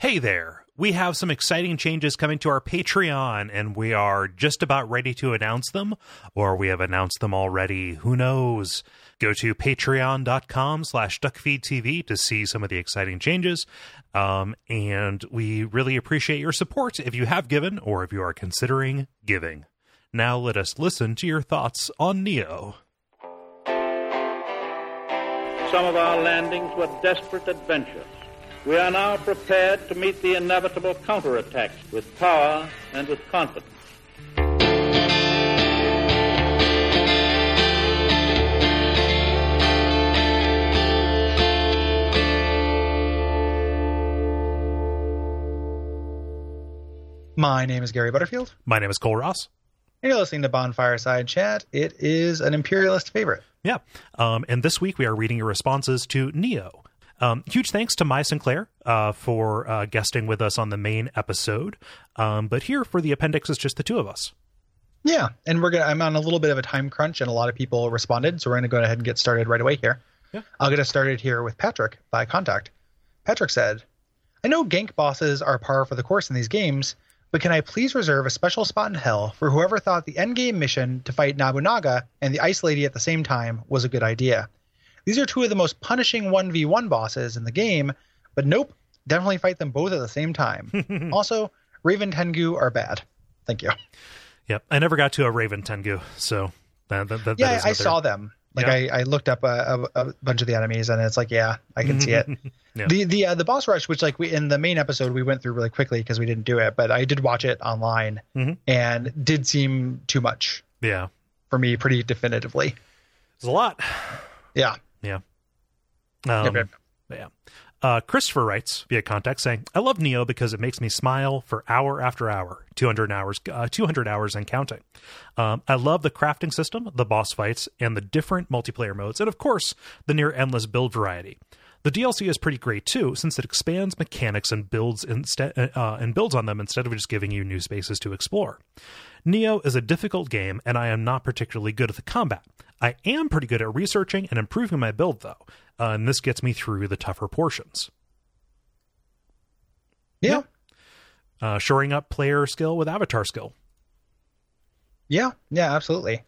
Hey there. We have some exciting changes coming to our Patreon, and we are just about ready to announce them, or we have announced them already. Who knows? Go to patreon.com slash duckfeedtv to see some of the exciting changes. Um, and we really appreciate your support if you have given or if you are considering giving. Now let us listen to your thoughts on Nioh. Some of our landings were desperate adventures. We are now prepared to meet the inevitable counterattacks with power and with confidence. My name is Gary Butterfield, My name is Kole Ross. and you're listening to Bonfire Side Chat. It is an Imperialist favorite. Yeah. Um, and this week we are reading your responses to Nioh. Um, huge thanks to Mai Sinclair uh, for uh, guesting with us on the main episode. Um, but here for the appendix is just the two of us. Yeah, and we're gonna. I'm on a little bit of a time crunch, and a lot of people responded, so we're gonna go ahead and get started right away here. Yeah. I'll get us started here with Patrick by contact. Patrick said, "I know gank bosses are par for the course in these games, but can I please reserve a special spot in hell for whoever thought the endgame mission to fight Nobunaga and the Ice Lady at the same time was a good idea? These are two of the most punishing 1v1 bosses in the game, but nope, definitely fight them both at the same time. also, Raven Tengu are bad. Thank you." Yep. I never got to a Raven Tengu, so that, that, that, yeah, I saw them. Like Yeah. I, I looked up a, a, a bunch of the enemies, and it's like, yeah, I can see it. Yeah. The the uh, the boss rush, which like we in the main episode we went through really quickly because we didn't do it, but I did watch it online, Mhm. and did seem too much Yeah. for me, pretty definitively. It's a lot. Yeah. Yeah. Um, Yep, yep. Yeah. Uh, Christopher writes via contact saying, "I love Nioh because it makes me smile for hour after hour, 200 hours, uh, 200 hours and counting. Um, I love the crafting system, the boss fights, and the different multiplayer modes, and of course, the near endless build variety. The DLC is pretty great too, since it expands mechanics and builds instead uh, and builds on them instead of just giving you new spaces to explore. Nioh is a difficult game, and I am not particularly good at the combat. I am pretty good at researching and improving my build, though, uh, and this gets me through the tougher portions. Yeah. Uh, shoring up player skill with avatar skill. Yeah. Yeah. Absolutely.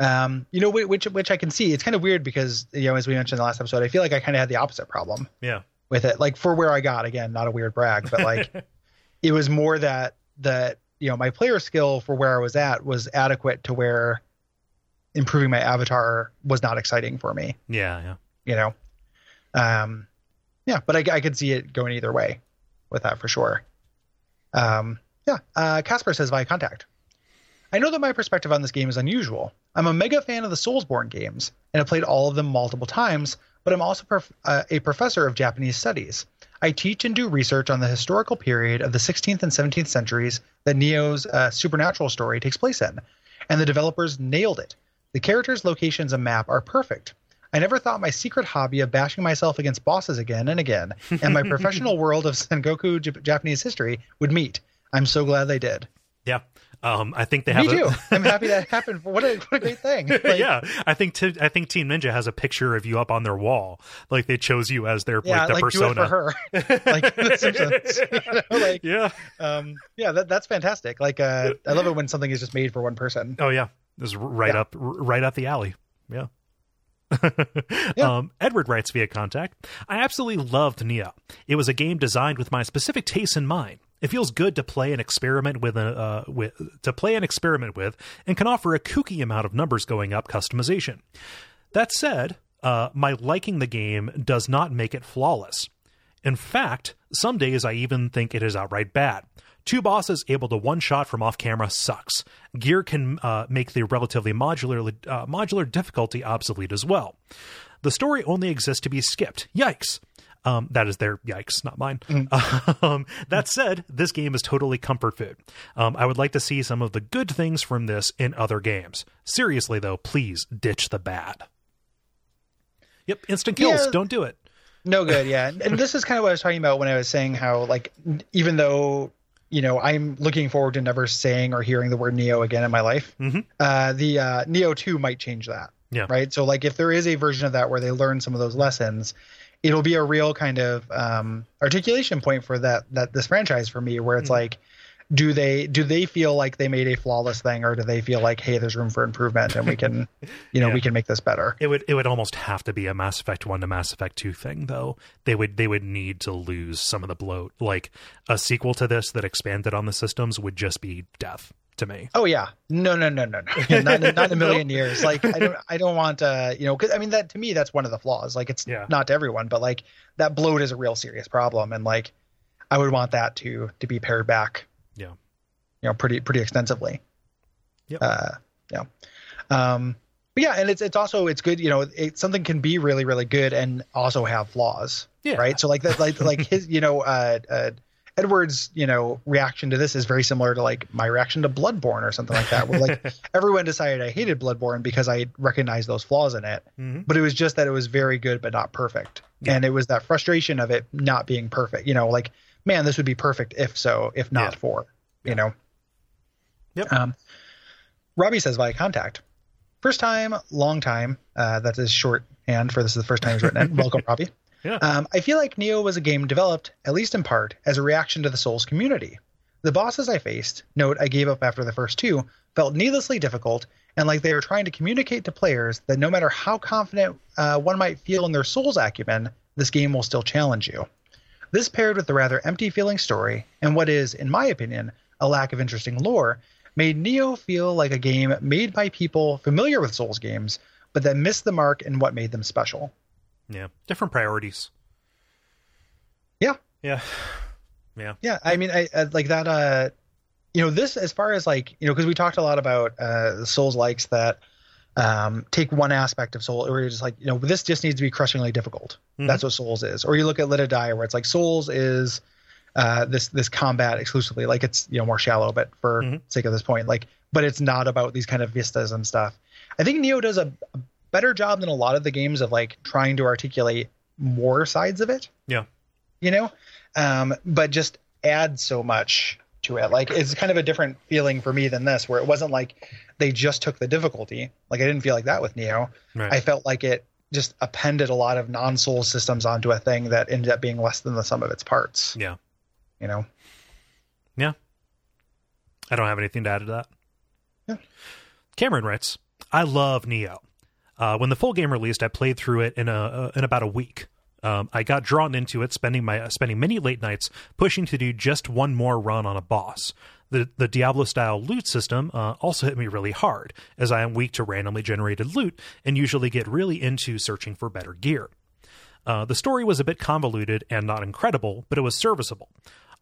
Um, you know, which which I can see. It's kind of weird because you know, as we mentioned in the last episode, I feel like I kind of had the opposite problem. Yeah. with it like for where i got again not a weird brag but like it was more that that you know my player skill for where i was at was adequate to where improving my avatar was not exciting for me Yeah, yeah. you know um yeah but i, I could see it going either way with that for sure um yeah uh casper says via contact I know that my perspective on this game is unusual. I'm a mega fan of the Soulsborne games and have played all of them multiple times, but I'm also prof- uh, a professor of Japanese studies. I teach and do research on the historical period of the 16th and 17th centuries that Nioh's uh, supernatural story takes place in, and the developers nailed it. The characters, locations, and map are perfect. I never thought my secret hobby of bashing myself against bosses again and again, and my professional world of Sengoku Jap- Japanese history would meet. I'm so glad they did. Yeah. Um, I think they have Me a- too. I'm happy that happened. What a what a great thing. Like, yeah, I think t- I think Team Ninja has a picture of you up on their wall, like they chose you as their yeah, like the like persona. for her, like The Simpsons. You know, like, yeah. um, yeah, that, that's fantastic. Like, uh, I love it when something is just made for one person. Oh yeah, this is right Yeah. up r- right up the alley. Yeah. Yeah. Um, Edward writes via contact. I absolutely loved Nioh. It was a game designed with my specific tastes in mind. It feels good to play an experiment with a uh, with to play an experiment with, and can offer a kooky amount of numbers going up customization. That said, uh, my liking the game does not make it flawless. In fact, some days I even think it is outright bad. Two bosses able to one shot from off camera sucks. Gear can uh, make the relatively modular uh, modular difficulty obsolete as well. The story only exists to be skipped. Yikes. Um, that is their yikes, not mine. Um, that said, this game is totally comfort food. Um, I would like to see some of the good things from this in other games. Seriously, though, please ditch the bad. Yep, instant kills. Yeah. Don't do it. No good, yeah. And, this is kind of what I was talking about when I was saying how, like, even though you know I'm looking forward to never saying or hearing the word Nioh again in my life, Mhm. uh, the uh, Nioh Two might change that. Yeah. Right. So, like, if there is a version of that where they learn some of those lessons, it'll be a real kind of um, articulation point for that that this franchise for me, where it's Mhm. like, do they do they feel like they made a flawless thing, or do they feel like, hey, there's room for improvement, and we can, you know, Yeah. we can make this better. It would it would almost have to be a Mass Effect one to Mass Effect two thing though. They would they would need to lose some of the bloat. Like a sequel to this that expanded on the systems would just be death to me. Oh yeah, no, no, no, no, no, not, not in a million years. Like I don't, I don't want uh, you know, 'cause, I mean that to me that's one of the flaws. Like it's Yeah. not to everyone, but like that bloat is a real serious problem, and like I would want that to to be pared back. Yeah. You know, pretty pretty extensively. Yep. Uh, yeah. Um, but yeah, and it's it's also it's good. You know, it, something can be really really good and also have flaws. Yeah. Right. So like that, like like his, you know, uh, uh, Edward's, you know, reaction to this is very similar to like my reaction to Bloodborne or something like that. Where like everyone decided I hated Bloodborne because I recognized those flaws in it, Mhm. but it was just that it was very good but not perfect, Yeah. and it was that frustration of it not being perfect. You know, like man, this would be perfect if so, if not Yeah. for, you Yeah. know. Yep. Um, Robbie says via contact. First time, long time. Uh, that is his shorthand for this is the first time he's written it. Welcome, Robbie. Um, I feel like Nioh was a game developed, at least in part, as a reaction to the Souls community. The bosses I faced, note I gave up after the first two, felt needlessly difficult and like they were trying to communicate to players that no matter how confident uh, one might feel in their Souls acumen, this game will still challenge you. This paired with the rather empty feeling story and what is, in my opinion, a lack of interesting lore, made Nioh feel like a game made by people familiar with Souls games, but that missed the mark in what made them special. Yeah. Different priorities. Yeah. Yeah. Yeah. Yeah, I mean, I, I like that. Uh, you know, this as far as like you know, because we talked a lot about uh, Souls likes that um, take one aspect of Soul, or you're just like you know, this just needs to be crushingly difficult. Mhm. That's what Souls is. Or you look at Let It Die, where it's like Souls is uh, this this combat exclusively, like it's you know more shallow, but for Mhm. sake of this point, like, but it's not about these kind of vistas and stuff. I think Nioh does a, a better job than a lot of the games of like trying to articulate more sides of it Yeah. you know um but just add so much to it like it's kind of a different feeling for me than this where it wasn't like they just took the difficulty like i didn't feel like that with Nioh Right. i felt like it just appended a lot of non-soul systems onto a thing that ended up being less than the sum of its parts yeah. you know Yeah. I don't have anything to add to that. Yeah. Cameron writes, "I love Nioh. Uh, when the full game released, I played through it in a uh, in about a week. Um, I got drawn into it, spending my spending many late nights pushing to do just one more run on a boss. The the Diablo style loot system uh, also hit me really hard, as I am weak to randomly generated loot and usually get really into searching for better gear. Uh, the story was a bit convoluted and not incredible, but it was serviceable.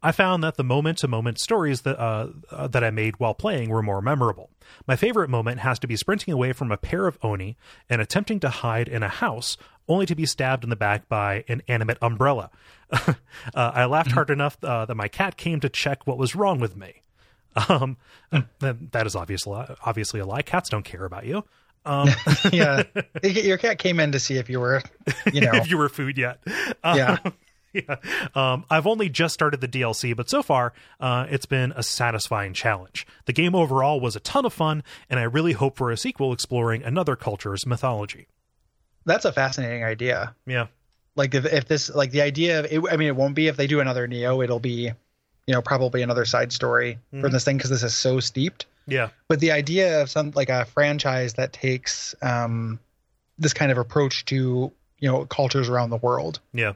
I found that the moment to moment stories that uh, uh, that I made while playing were more memorable. My favorite moment has to be sprinting away from a pair of Oni and attempting to hide in a house, only to be stabbed in the back by an animate umbrella. uh, I laughed hard enough uh, that my cat came to check what was wrong with me. Um, that, that is obviously obviously a lie. Cats don't care about you. Um, yeah your cat came in to see if you were you know if you were food yet. Um, Yeah. Yeah. Um, I've only just started the DLC, but so far, uh, it's been a satisfying challenge. The game overall was a ton of fun, and I really hope for a sequel exploring another culture's mythology. that's a fascinating idea Yeah. like if, if this like the idea of it, i mean it won't be if they do another Nioh it'll be you know probably another side story Mhm. from this thing because this is so steeped Yeah. but the idea of some like a franchise that takes um this kind of approach to you know cultures around the world Yeah.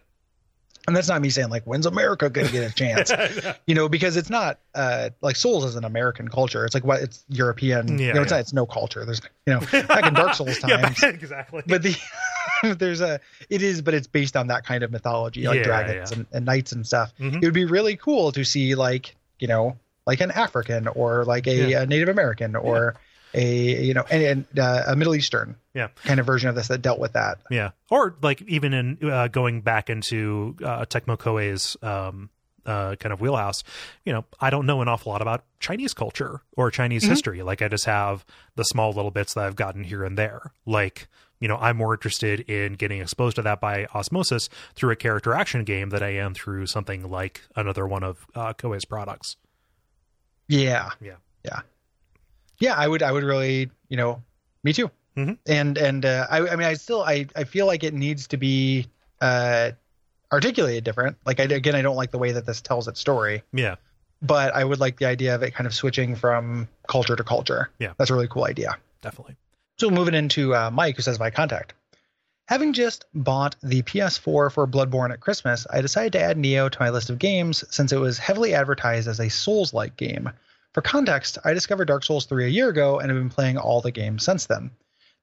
And that's not me saying like when's america gonna get a chance you know because it's not uh like souls is an american culture it's like what it's european Yeah, you know it's yeah. not it's no culture there's you know back in dark souls yeah, times exactly. but the there's a it is but it's based on that kind of mythology like Yeah, dragons yeah. And, and knights and stuff Mhm. it would be really cool to see like you know like an african or like a, Yeah. a native american or a you know and, and uh, a middle eastern Yeah. kind of version of this that dealt with that Yeah, or like even in uh, going back into uh, Tecmo Koei's um, uh, kind of wheelhouse, you know, I don't know an awful lot about Chinese culture or Chinese history. Like I just have the small little bits that I've gotten here and there. Like you know, I'm more interested in getting exposed to that by osmosis through a character action game than I am through something like another one of uh, Koei's products. yeah Yeah. yeah yeah i would i would really you know me too Mhm. and and uh, I, I mean i still i i feel like it needs to be uh, articulated different. Like I, again, I don't like the way that this tells its story, Yeah. but I would like the idea of it kind of switching from culture to culture. Yeah. that's a really cool idea. Definitely. So moving into uh, Mike, who says by contact. Having just bought the PS4 for Bloodborne at Christmas, I decided to add Nioh to my list of games since it was heavily advertised as a Souls-like game. For context, I discovered Dark Souls 3 a year ago and have been playing all the games since then.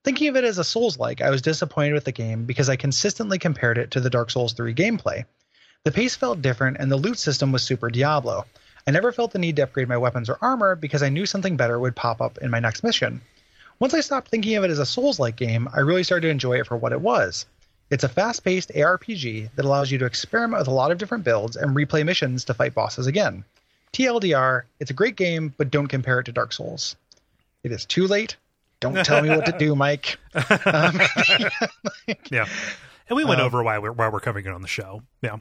Thinking of it as a Souls-like, I was disappointed with the game because I consistently compared it to the Dark Souls 3 gameplay. The pace felt different and the loot system was super Diablo. I never felt the need to upgrade my weapons or armor because I knew something better would pop up in my next mission. Once I stopped thinking of it as a Souls like game, I really started to enjoy it for what it was. It's a fast paced ARPG that allows you to experiment with a lot of different builds and replay missions to fight bosses again. TLDR, it's a great game, but don't compare it to Dark Souls. It is too late. Don't tell me what to do, Mike. Um, Yeah. And we went Um, over why we're why we're covering it on the show. Yeah.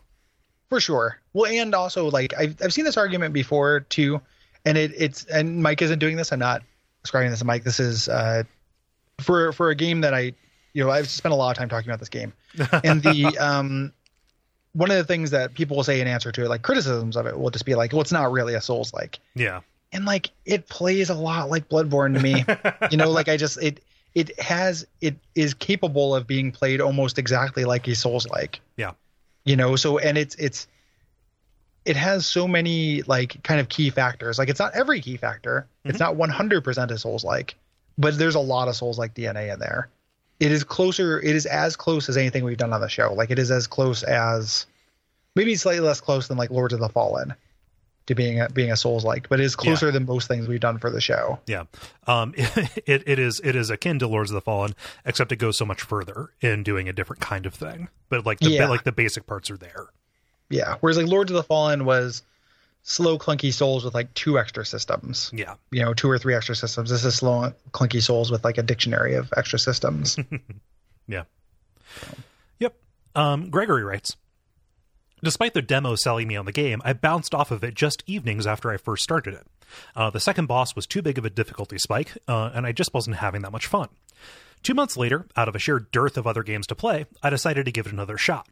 for sure. Well, and also like I've I've seen this argument before too, and it it's and Mike isn't doing this. I'm not describing this to Mike. This is uh for for a game that I you know I've spent a lot of time talking about this game, and the um one of the things that people will say in answer to it, like criticisms of it will just be like, well, it's not really a Souls like, Yeah. And like it plays a lot like Bloodborne to me. you know, like I just it it has it is capable of being played almost exactly like a Souls like Yeah. you know so and it's it's it has so many like kind of key factors. Like it's not every key factor. It's mm-hmm. not 100% a souls like but there's a lot of souls like dna in there. It is closer it is as close as anything we've done on the show. Like it is as close as maybe slightly less close than like lords of the fallen to being a, being a souls like but it is closer than most things we've done for the show Yeah. Um it, it is it is akin to Lords of the Fallen, except it goes so much further in doing a different kind of thing. But like the Yeah. like the basic parts are there. yeah whereas like lords of the fallen was slow clunky souls with like two extra systems Yeah. you know two or three extra systems this is slow clunky souls with like a dictionary of extra systems Yeah. Yep. Um, Gregory writes Despite the demo selling me on the game, I bounced off of it just evenings after I first started it. Uh, the second boss was too big of a difficulty spike, uh, and I just wasn't having that much fun. Two months later, out of a sheer dearth of other games to play, I decided to give it another shot.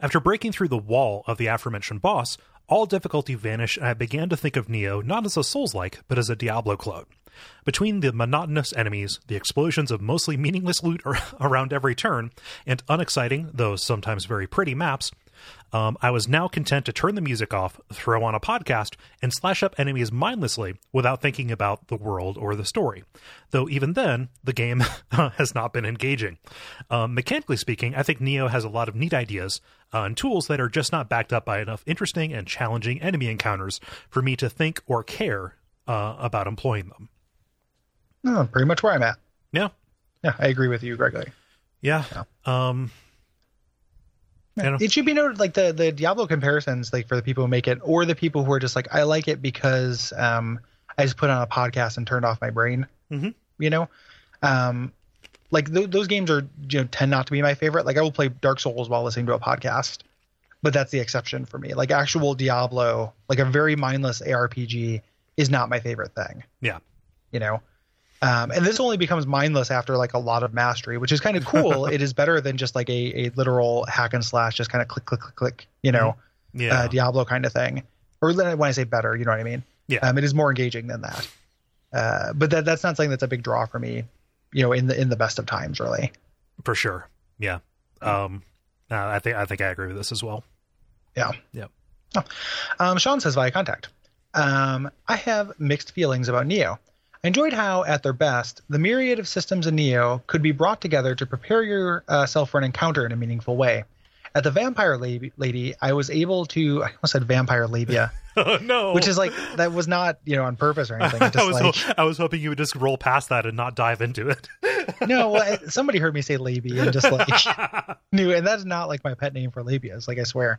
After breaking through the wall of the aforementioned boss, all difficulty vanished, and I began to think of Nioh not as a Souls like, but as a Diablo clone. Between the monotonous enemies, the explosions of mostly meaningless loot around every turn, and unexciting, though sometimes very pretty maps, um, I was now content to turn the music off, throw on a podcast, and slash up enemies mindlessly without thinking about the world or the story. Though even then, the game has not been engaging. Um, mechanically speaking, I think Nioh has a lot of neat ideas uh, and tools that are just not backed up by enough interesting and challenging enemy encounters for me to think or care uh, about employing them. oh, pretty much where i'm at Yeah, yeah i agree with you gregory yeah. Um, you know, it should be noted like the the diablo comparisons like for the people who make it or the people who are just like i like it because um i just put on a podcast and turned off my brain Mhm. you know? Um like th- those games are you know tend not to be my favorite. Like i will play dark souls while listening to a podcast but that's the exception for me. Like actual diablo like a very mindless arpg is not my favorite thing. Yeah, you know um, and this only becomes mindless after like a lot of mastery which is kind of cool it is better than just like a, a literal hack and slash just kind of click click click click you know yeah, uh, diablo kind of thing or when i say better you know what i mean Yeah. um, it is more engaging than that uh, but that, that's not something that's a big draw for me you know in the in the best of times really for sure. Yeah. Um, uh, I think I think I agree with this as well. yeah Yep. Um, Sean says via contact. Um, I have mixed feelings about Nioh. I enjoyed how, at their best, the myriad of systems in Nioh could be brought together to prepare yourself for an encounter in a meaningful way. At the Vampire Lady, lady I was able to. I almost said Vampire Labia, Oh no! which is like that was not you know on purpose or anything. It I was like ho- I was hoping you would just roll past that and not dive into it. no, well, somebody heard me say labia and just like knew, and that's not like my pet name for labias, like I swear,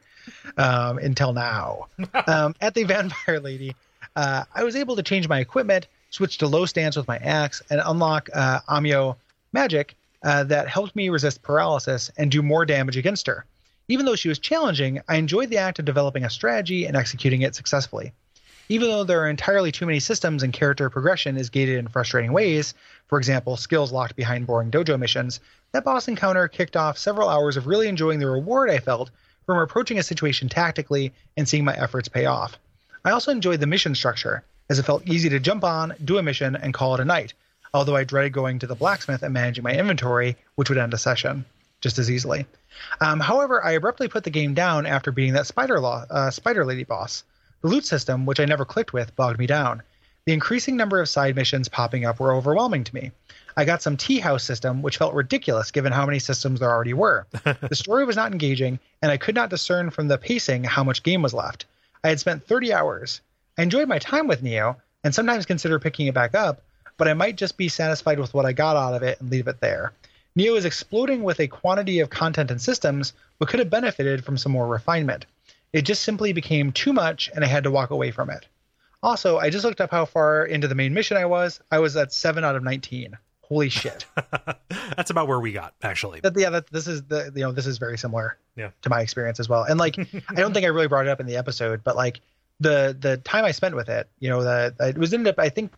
um, until now. Um, at the Vampire Lady, uh, I was able to change my equipment, switch to low stance with my axe, and unlock uh, Onmyo magic uh, that helped me resist paralysis and do more damage against her. Even though she was challenging, I enjoyed the act of developing a strategy and executing it successfully. Even though there are entirely too many systems and character progression is gated in frustrating ways, for example, skills locked behind boring dojo missions, that boss encounter kicked off several hours of really enjoying the reward I felt from approaching a situation tactically and seeing my efforts pay off. I also enjoyed the mission structure, as it felt easy to jump on, do a mission, and call it a night, although I dreaded going to the blacksmith and managing my inventory, which would end a session just as easily. Um, however, I abruptly put the game down after beating that spider, law, uh, spider lady boss. The loot system, which I never clicked with, bogged me down. The increasing number of side missions popping up were overwhelming to me. I got some tea house system, which felt ridiculous given how many systems there already were. the story was not engaging, and I could not discern from the pacing how much game was left. I had spent 30 hours. I enjoyed my time with Nioh and sometimes consider picking it back up, but I might just be satisfied with what I got out of it and leave it there. Nioh is exploding with a quantity of content and systems, but could have benefited from some more refinement. It just simply became too much, and I had to walk away from it. Also, I just looked up how far into the main mission I was. I was at seven out of nineteen. Holy shit! That's about where we got actually. That, yeah, that, this is the you know this is very similar. Yeah. To my experience as well, and like I don't think I really brought it up in the episode, but like the the time I spent with it, you know, that it was ended up. I think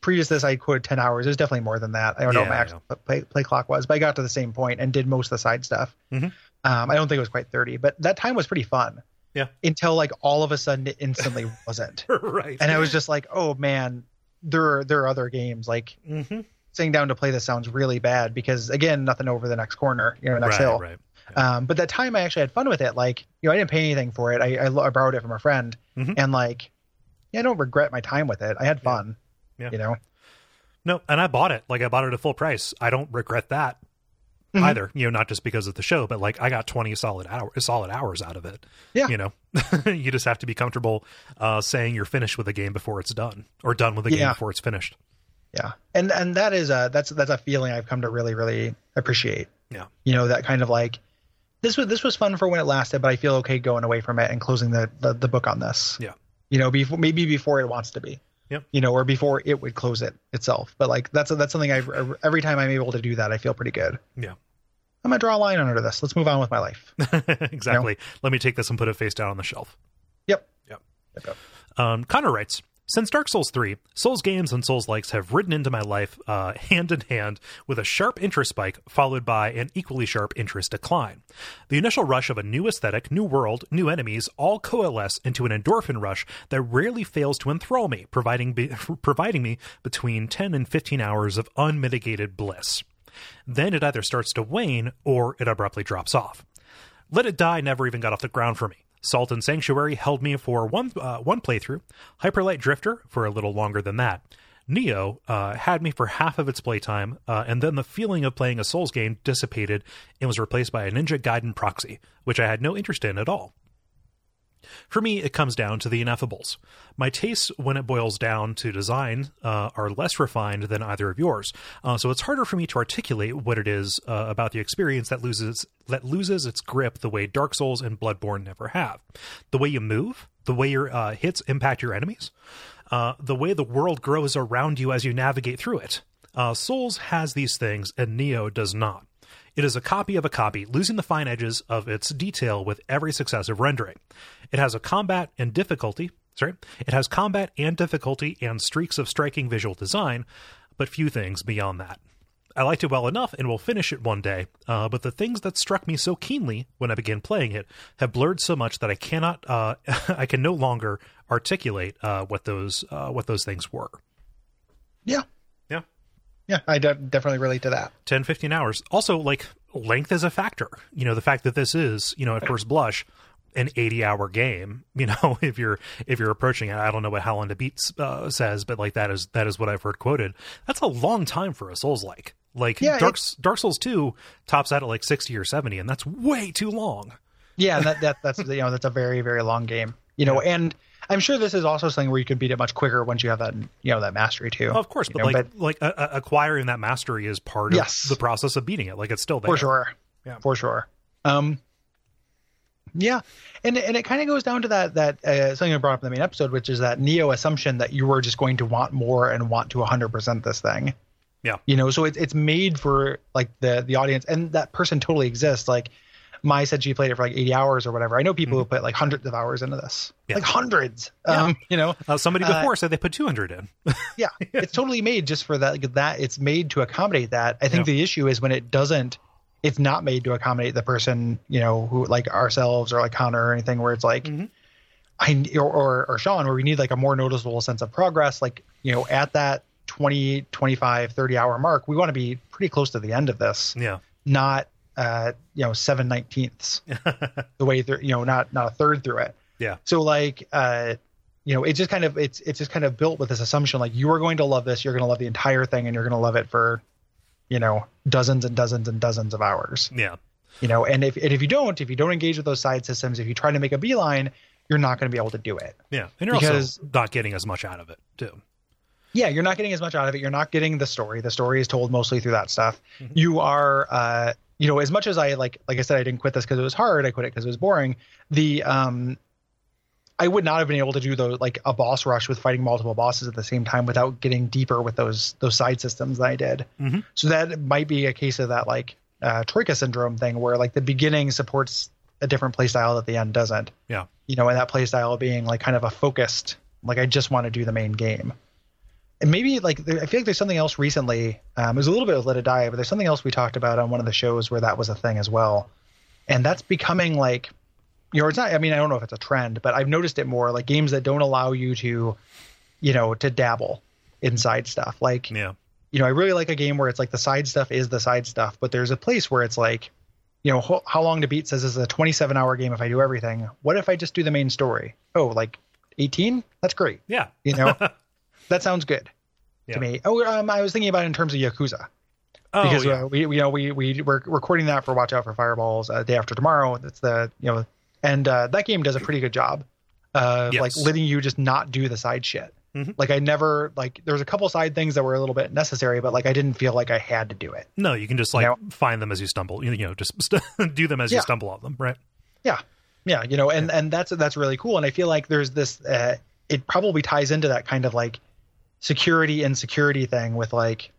previous to this I quoted ten hours. It was definitely more than that. I don't know Yeah, what my actual play, play clock was, but I got to the same point and did most of the side stuff. Mhm. Um, I don't think it was quite thirty, but that time was pretty fun. Yeah. Until like all of a sudden it instantly wasn't, right. and I was just like, oh man, there are, there are other games like hmm sitting down to play this sounds really bad because again nothing over the next corner, you know, next right, hill. right. Um, but that time I actually had fun with it. Like, you know, I didn't pay anything for it. I, I, I borrowed it from a friend, Mhm. and like, yeah, I don't regret my time with it. I had fun. Yeah. You know, No, and I bought it. Like I bought it at full price. I don't regret that Mhm. either. You know, not just because of the show, but like I got twenty solid hours, solid hours out of it. Yeah. You know, you just have to be comfortable uh, saying you're finished with a game before it's done, or done with a game before it's finished. yeah. And and that is a that's that's a feeling I've come to really really appreciate. Yeah. You know, that kind of like this was this was fun for when it lasted, but I feel okay going away from it and closing the the, the book on this. Yeah. You know, before maybe before it wants to be. Yep. You know, or before it would close it itself. But like that's that's something I every time I'm able to do that, I feel pretty good. Yeah. I'm gonna draw a line under this. Let's move on with my life. exactly. Let me take this and put it face down on the shelf. Yep. Yep. Yep, yep. Um, Connor writes, since Dark Souls 3, Souls games and Souls likes have ridden into my life uh, hand in hand with a sharp interest spike followed by an equally sharp interest decline. The initial rush of a new aesthetic, new world, new enemies all coalesce into an endorphin rush that rarely fails to enthrall me, providing, be- providing me between 10 and 15 hours of unmitigated bliss. Then it either starts to wane or it abruptly drops off. Let It Die never even got off the ground for me. Salt and Sanctuary held me for one uh, one playthrough. Hyperlight Drifter for a little longer than that. Nioh uh, had me for half of its playtime, uh, and then the feeling of playing a Souls game dissipated and was replaced by a Ninja Gaiden proxy, which I had no interest in at all. For me, it comes down to the ineffables. My tastes, when it boils down to design, uh, are less refined than either of yours, uh, so it's harder for me to articulate what it is uh, about the experience that loses that loses its grip the way Dark Souls and Bloodborne never have. The way you move, the way your uh, hits impact your enemies, uh, the way the world grows around you as you navigate through it. Uh, Souls has these things, and Nioh does not. It is a copy of a copy, losing the fine edges of its detail with every successive rendering. It has a combat and difficulty, sorry, it has combat and difficulty and streaks of striking visual design, but few things beyond that. I liked it well enough and will finish it one day, uh, but the things that struck me so keenly when I began playing it have blurred so much that I cannot, uh, I can no longer articulate uh, what those uh, what those things were. Yeah. Yeah. Yeah, I de- definitely relate to that. 10 15 hours. Also like length is a factor. You know the fact that this is you know at first blush an 80 hour game you know if you're if you're approaching it. I don't know what how long beat uh, says but like that is that is what i've heard quoted. That's a long time for a souls like like Yeah, dark dark souls 2 tops out at like 60 or 70 and that's way too long. Yeah, that, that that's you know that's a very very long game. You know, and I'm sure this is also something where you could beat it much quicker once you have that you know that mastery too. of course but know, like like uh, uh, acquiring that mastery is part of Yes. the process of beating it like it's still there for sure, Yeah. for sure. Um, yeah, and and it kind of goes down to that that uh, something I brought up in the main episode, which is that Nioh assumption that you were just going to want more and want to 100 percent this thing. Yeah. you know, so it's it's made for like the the audience, and that person totally exists. Like Mai said she played it for like 80 hours or whatever. I know people who put like hundreds of hours into this, Mm-hmm. Yeah. like hundreds. Um, you know, Uh, somebody Uh, before said they put 200 in. yeah, it's totally made just for that. Like, that it's made to accommodate that. I think Yeah. the issue is when it doesn't. It's not made to accommodate the person, you know, who like ourselves or like Connor or anything, where it's like, Mhm. I or, or or Sean, where we need like a more noticeable sense of progress. Like, you know, at that 20, 25, 30 hour mark, we want to be pretty close to the end of this, yeah. not uh, you know, seven nineteenths the way through, you know, not not a third through it. Yeah. So like, uh, you know, it just kind of it's it's just kind of built with this assumption like you are going to love this, you're going to love the entire thing, and you're going to love it for, you know, dozens and dozens and dozens of hours. Yeah. You know, and if and if you don't, if you don't engage with those side systems, if you try to make a beeline, you're not going to be able to do it. Yeah. And you're Because- also not getting as much out of it, too. yeah, you're not getting as much out of it. You're not getting the story. The story is told mostly through that stuff. You are, uh, you know, as much as I like, like I said, I didn't quit this because it was hard. I quit it because it was boring. The, um, I would not have been able to do those like a boss rush with fighting multiple bosses at the same time without getting deeper with those those side systems that I did. Mhm. So that might be a case of that like uh, troika syndrome thing where like the beginning supports a different playstyle that the end doesn't Yeah. you know, and that play style being like kind of a focused, like I just want to do the main game. And maybe like I feel like there's something else recently. Um, it was a little bit of Let It Die, but there's something else we talked about on one of the shows where that was a thing as well. And that's becoming like, you know, it's not. I mean, I don't know if it's a trend, but I've noticed it more like games that don't allow you to, you know, to dabble inside stuff. Like, Yeah. you know, I really like a game where it's like the side stuff is the side stuff, but there's a place where it's like, you know, ho- how long to beat says this is a 27 hour game if I do everything. What if I just do the main story? Oh, like 18? That's great. Yeah. You know, that sounds good Yeah. to me. Oh, um, I was thinking about it in terms of Yakuza Oh, because yeah. uh, we, we, you know, we, we, we're recording that for Watch Out for Fireballs uh, day after tomorrow. That's the, you know, and uh, that game does a pretty good job of Yes. like letting you just not do the side shit. Mhm. Like I never like there's a couple side things that were a little bit necessary, but like I didn't feel like I had to do it. no, you can just like know? find them as you stumble. You know, just st- do them as you stumble on them, right? Yeah, yeah, you know, and and that's that's really cool. And I feel like there's this. Uh, it probably ties into that kind of like security and security thing with like,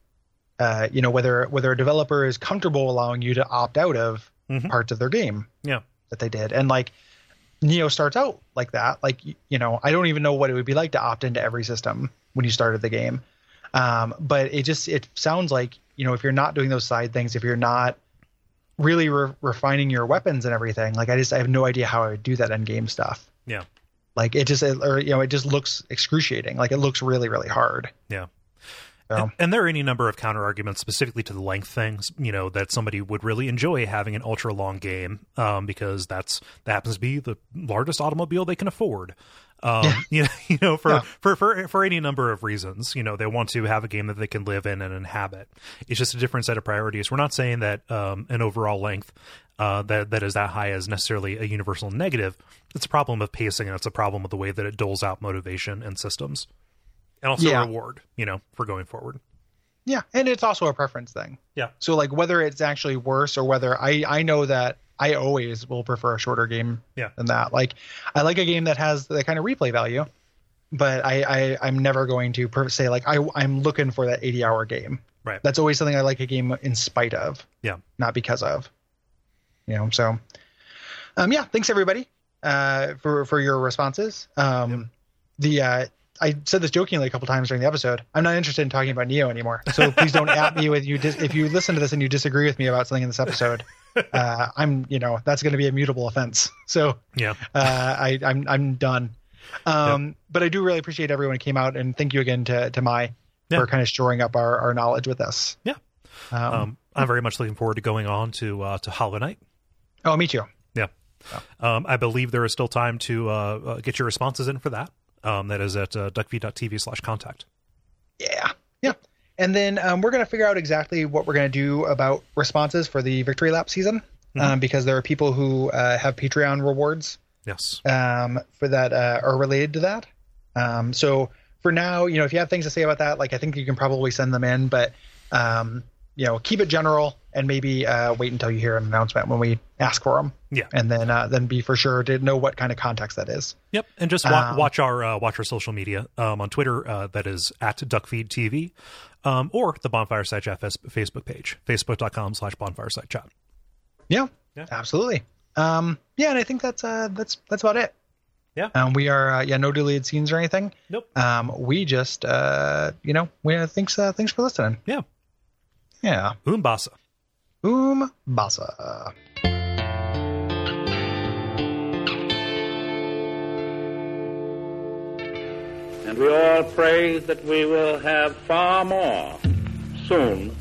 uh, you know, whether whether a developer is comfortable allowing you to opt out of Mhm. parts of their game Yeah. that they did, and like Nioh starts out like that. Like you know, I don't even know what it would be like to opt into every system when you started the game. Um, but it just it sounds like you know if you're not doing those side things, if you're not really re- refining your weapons and everything, like I just I have no idea how I would do that end game stuff. Yeah. Like it just it, or you know it just looks excruciating. Like it looks really really hard. Yeah. So And, and there are any number of counter arguments specifically to the length things, you know, that somebody would really enjoy having an ultra long game, um, because that's that happens to be the largest automobile they can afford. Um, Yeah. you know, you know, for, Yeah. for for for any number of reasons, you know, they want to have a game that they can live in and inhabit. It's just a different set of priorities. We're not saying that um, an overall length uh, that that is that high is necessarily a universal negative. It's a problem of pacing, and it's a problem with the way that it doles out motivation and systems, and also Yeah. reward. You know, for going forward. yeah, and it's also a preference thing. Yeah. So like whether it's actually worse or whether I I know that I always will prefer a shorter game Yeah. than that. Like I like a game that has the kind of replay value, but I, I I'm never going to per- say like I I'm looking for that 80 hour game. Right. That's always something I like a game in spite of. Yeah. Not because of. You know, so um yeah, thanks everybody uh for for your responses. Um the uh I said this jokingly a couple times during the episode. I'm not interested in talking about Nioh anymore. So please don't at me with you dis- if you listen to this and you disagree with me about something in this episode. Uh, I'm, you know, that's going to be a mutable offense. So Yeah. uh, I, I'm, I'm done. Um, But I do really appreciate everyone who came out and thank you again to to Mai Yeah. for kind of shoring up our, our knowledge with us. Yeah. Um, Um, I'm very much looking forward to going on to uh, to Hollow Knight. Oh, too. Yeah. Um, I believe there is still time to uh, uh, get your responses in for that. Um, that is at uh, duckfeed.tv slash contact. Yeah. Yeah. And then um, we're going to figure out exactly what we're going to do about responses for the victory lap season um, because there are people who uh, have Patreon rewards Yes. um, for that uh, are related to that. Um, so for now, you know, if you have things to say about that, like I think you can probably send them in, but um, you know keep it general and maybe uh, wait until you hear an announcement when we ask for them. Yeah, and then uh, then be for sure to know what kind of context that is. Yep, and just wa- um, watch our uh, watch our social media um, on Twitter. Uh, that is at Duckfeed TV, um, or the Bonfire Side Chat Facebook page, facebook.com slash Bonfire Side Chat. Yeah, yeah, absolutely. Um, yeah, and I think that's uh, that's that's about it. Yeah. Um, we are uh, yeah no deleted scenes or anything. Nope. Um, we just uh, you know we uh, thanks uh, thanks for listening. Yeah. Yeah. Umbasa. Umbasa. And we all pray that we will have far more soon